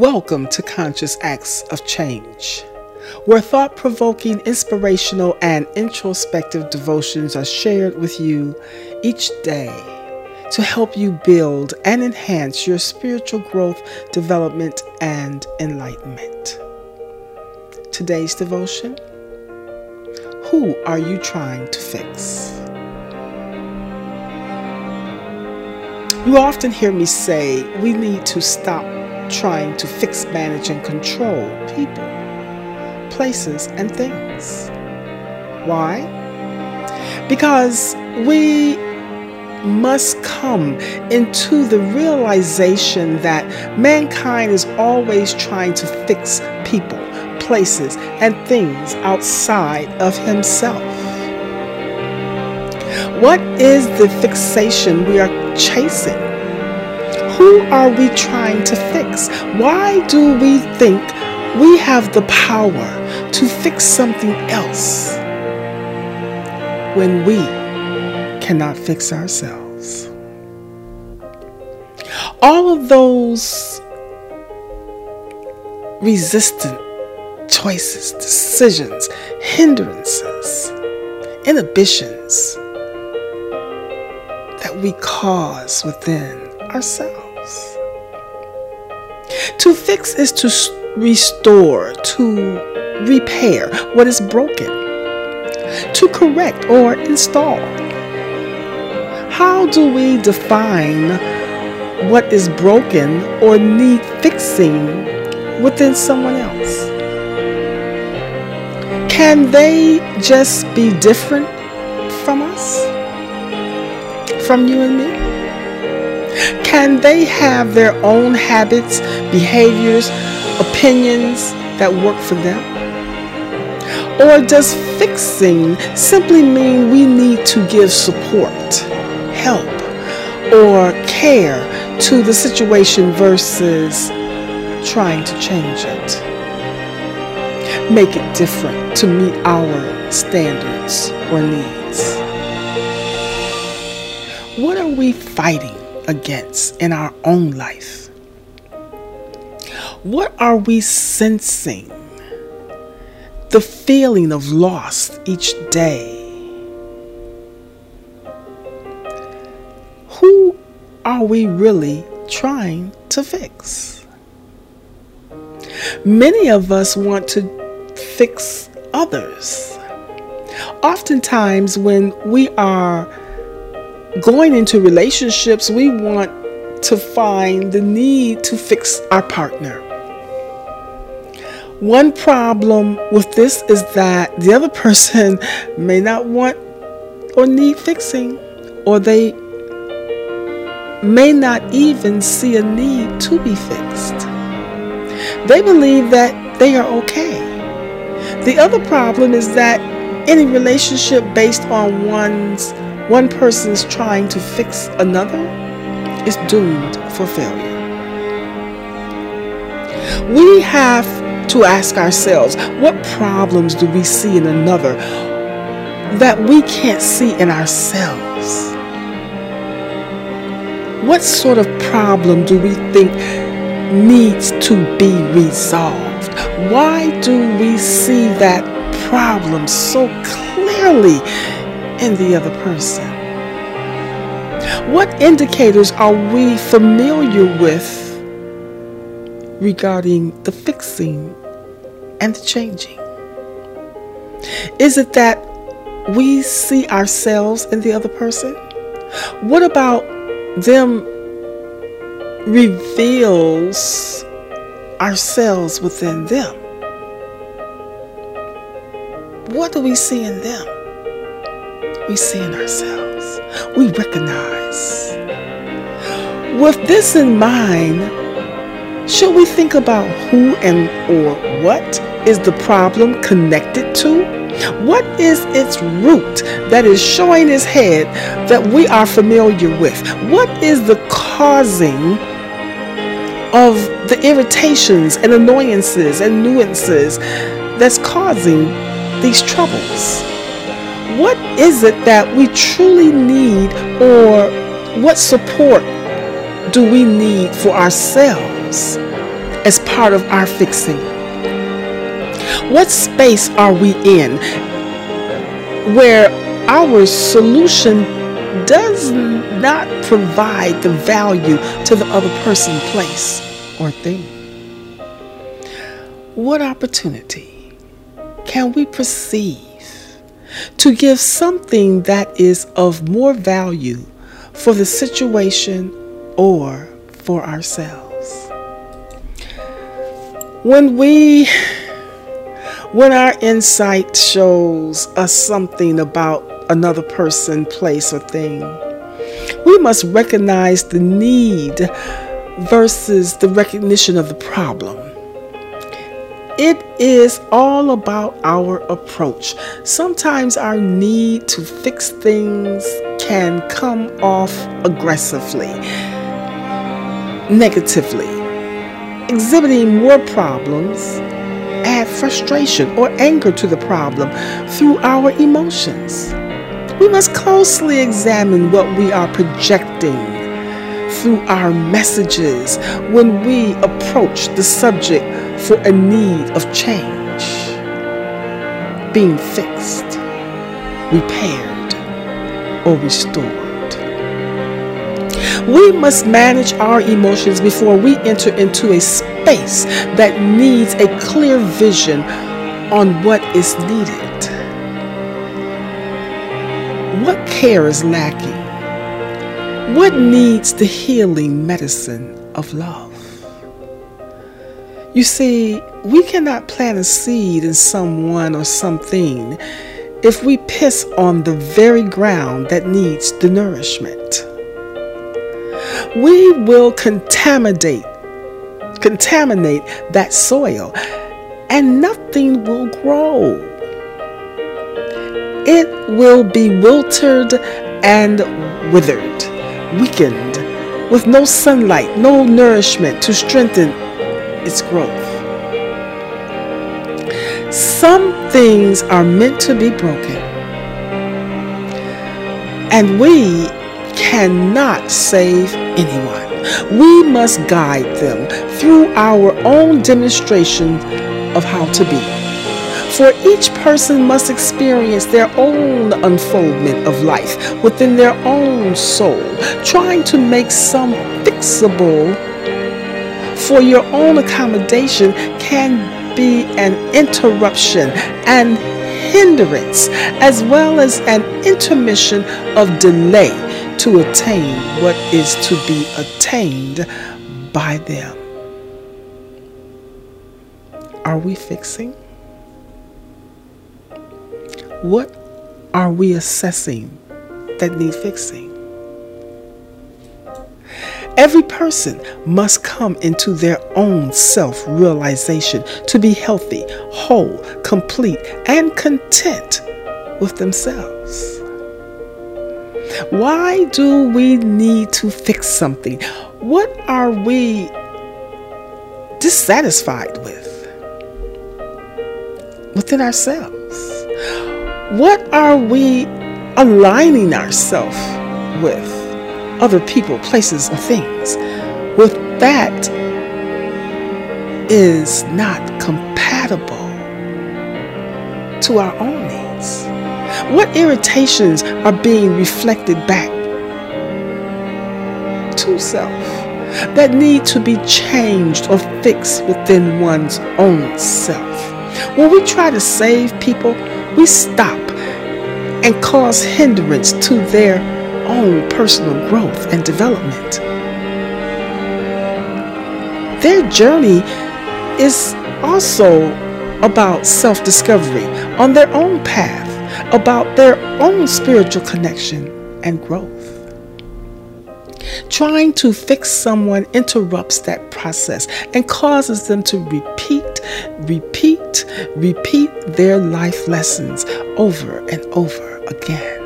Welcome to Conscious Acts of Change, where thought provoking, inspirational, and introspective devotions are shared with you each day to help you build and enhance your spiritual growth, development, and enlightenment. Today's devotion Who are you trying to fix? You often hear me say we need to stop trying to fix, manage, and control people, places, and things. Why? Because we must come into the realization that mankind is always trying to fix people, places, and things outside of himself. What is the fixation we are chasing? Who are we trying to fix? Why do we think we have the power to fix something else when we cannot fix ourselves? All of those resistant choices, decisions, hindrances, inhibitions that we cause within ourselves. To fix is to restore, to repair what is broken, to correct or install. How do we define what is broken or need fixing within someone else? Can they just be different from us? From you and me? Can they have their own habits, behaviors, opinions that work for them? Or does fixing simply mean we need to give support, help, or care to the situation versus trying to change it? Make it different to meet our standards or needs. What are we fighting against in our own life? What are we sensing? The feeling of loss each day. Who are we really trying to fix? Many of us want to fix others. Oftentimes, when we are going into relationships, we want to find the need to fix our partner. One problem with this is that the other person may not want or need fixing, or they may not even see a need to be fixed. They believe that they are okay. The other problem is that any relationship based on one's one person's trying to fix another is doomed for failure. We have to ask ourselves what problems do we see in another that we can't see in ourselves? What sort of problem do we think needs to be resolved? Why do we see that problem so clearly in the other person? What indicators are we familiar with regarding the fixing and the changing? Is it that we see ourselves in the other person? What about them reveals ourselves within them? What do we see in them? We see in ourselves. We recognize. With this in mind, should we think about who and or what is the problem connected to? What is its root that is showing its head that we are familiar with? What is the causing of the irritations and annoyances and nuances that's causing these troubles? What is it that we truly need, or what support do we need for ourselves as part of our fixing? What space are we in where our solution does not provide the value to the other person, place, or thing? What opportunity can we perceive to give something that is of more value for the situation or for ourselves? When we when our insight shows us something about another person, place, or thing, we must recognize the need versus the recognition of the problem. It is all about our approach. Sometimes our need to fix things can come off aggressively, negatively, exhibiting more problems add frustration or anger to the problem through our emotions. We must closely examine what we are projecting through our messages when we approach the subject for a need of change, being fixed, repaired, or restored. We must manage our emotions before we enter into a space that needs a clear vision on what is needed. What care is lacking? What needs the healing medicine of love? You see, we cannot plant a seed in someone or something if we piss on the very ground that needs the nourishment we will contaminate contaminate that soil and nothing will grow. It will be wilted and withered, weakened, with no sunlight, no nourishment to strengthen its growth. Some things are meant to be broken, and we cannot save anyone. We must guide them through our own demonstration of how to be. For each person must experience their own unfoldment of life within their own soul, trying to make some fixable for your own accommodation can be an interruption and hindrance, as well as an intermission of delay to attain what is to be attained by them. Are we fixing? What are we assessing that need fixing? Every person must come into their own self realization to be healthy, whole, complete, and content with themselves. Why do we need to fix something? What are we dissatisfied with within ourselves? What are we aligning ourselves with? Other people, places, or things. With that is not compatible to our own needs. What irritations are being reflected back to self that need to be changed or fixed within one's own self? When we try to save people, we stop and cause hindrance to their own personal growth and development. Their journey is also about self discovery on their own path about their own spiritual connection and growth. Trying to fix someone interrupts that process and causes them to repeat, repeat, repeat their life lessons over and over again.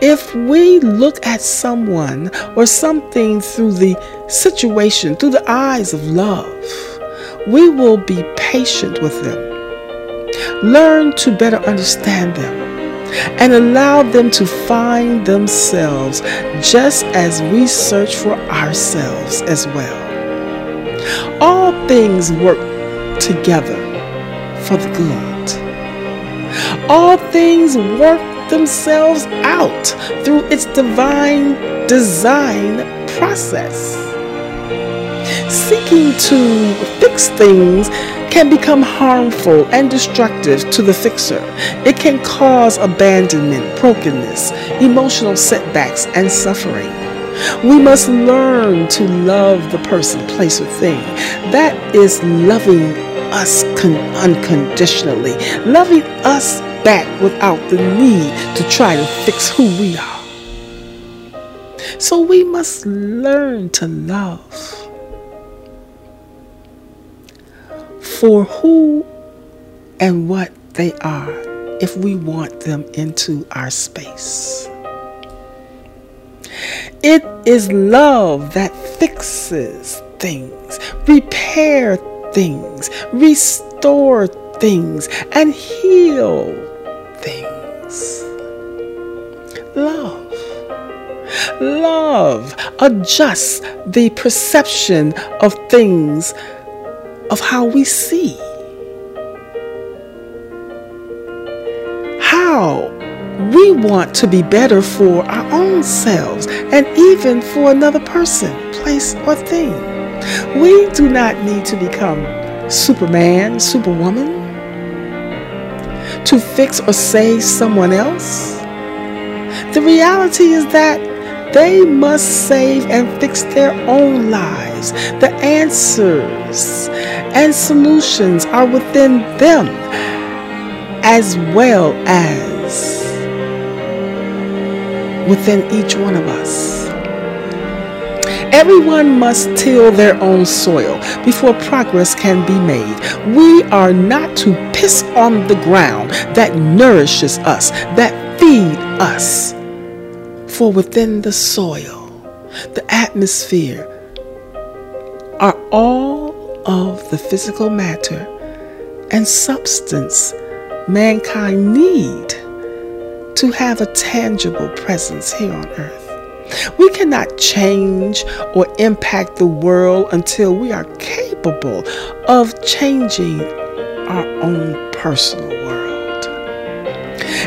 If we look at someone or something through the situation, through the eyes of love, we will be patient with them Learn to better understand them and allow them to find themselves just as we search for ourselves as well. All things work together for the good. All things work themselves out through its divine design process. Seeking to fix things can become harmful and destructive to the fixer. It can cause abandonment, brokenness, emotional setbacks, and suffering. We must learn to love the person, place, or thing. That is loving us con- unconditionally, loving us back without the need to try to fix who we are. So we must learn to love for who and what they are if we want them into our space. It is love that fixes things, repair things, restore things, and heal things. Love. Love adjusts the perception of things of how we see. How we want to be better for our own selves and even for another person, place, or thing. We do not need to become Superman, Superwoman to fix or save someone else. The reality is that they must save and fix their own lives. The answers and solutions are within them as well as within each one of us. Everyone must till their own soil before progress can be made. We are not to piss on the ground that nourishes us, that feed us for within the soil, the atmosphere, are all of the physical matter and substance mankind need to have a tangible presence here on earth. We cannot change or impact the world until we are capable of changing our own personal world.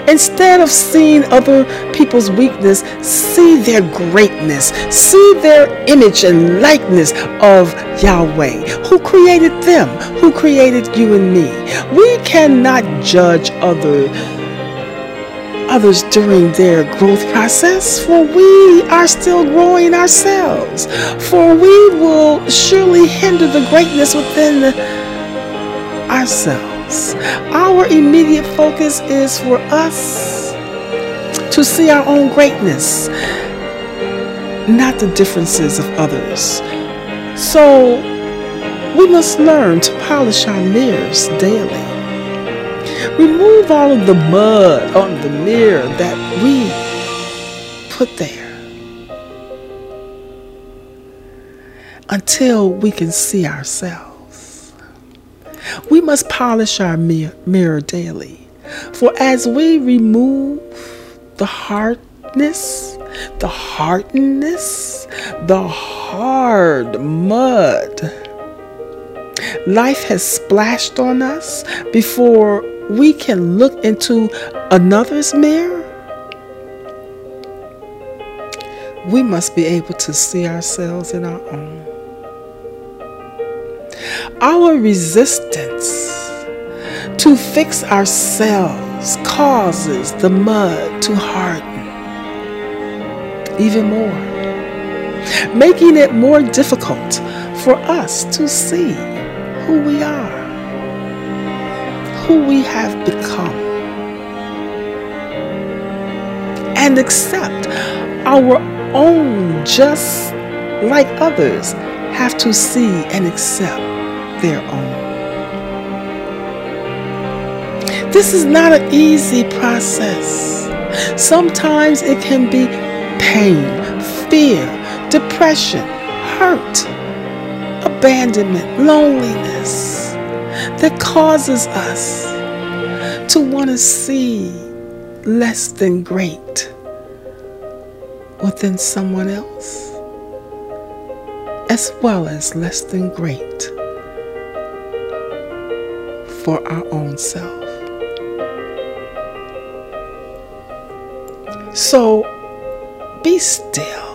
Instead of seeing other people's weakness, see their greatness. See their image and likeness of Yahweh, who created them, who created you and me. We cannot judge other others during their growth process, for we are still growing ourselves. For we will surely hinder the greatness within ourselves. Our immediate focus is for us to see our own greatness, not the differences of others. So we must learn to polish our mirrors daily. Remove all of the mud on the mirror that we put there until we can see ourselves. We must polish our mirror daily. For as we remove the hardness, the hardness, the hard mud, life has splashed on us before we can look into another's mirror. We must be able to see ourselves in our own. Our resistance to fix ourselves causes the mud to harden even more, making it more difficult for us to see who we are, who we have become, and accept our own just like others have to see and accept their own. This is not an easy process. Sometimes it can be pain, fear, depression, hurt, abandonment, loneliness that causes us to want to see less than great within someone else as well as less than great for our own self. So be still.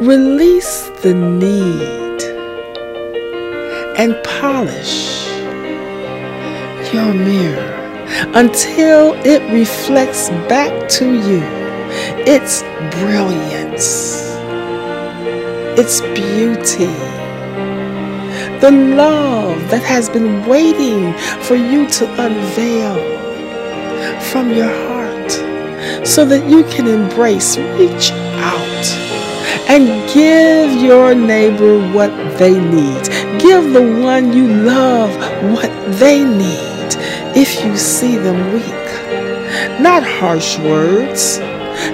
Release the need and polish your mirror until it reflects back to you its brilliance, its beauty, the love that has been waiting for you to unveil from your heart so that you can embrace, reach out, and give your neighbor what they need. Give the one you love what they need if you see them weak. Not harsh words,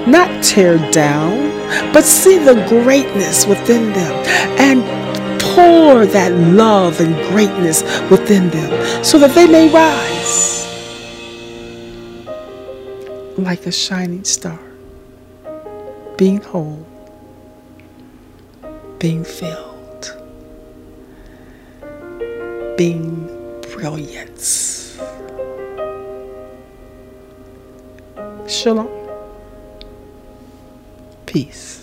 not tear down, but see the greatness within them and pour that love and greatness within them so that they may rise like a shining star, being whole, being filled, being brilliance. Shalom. Peace.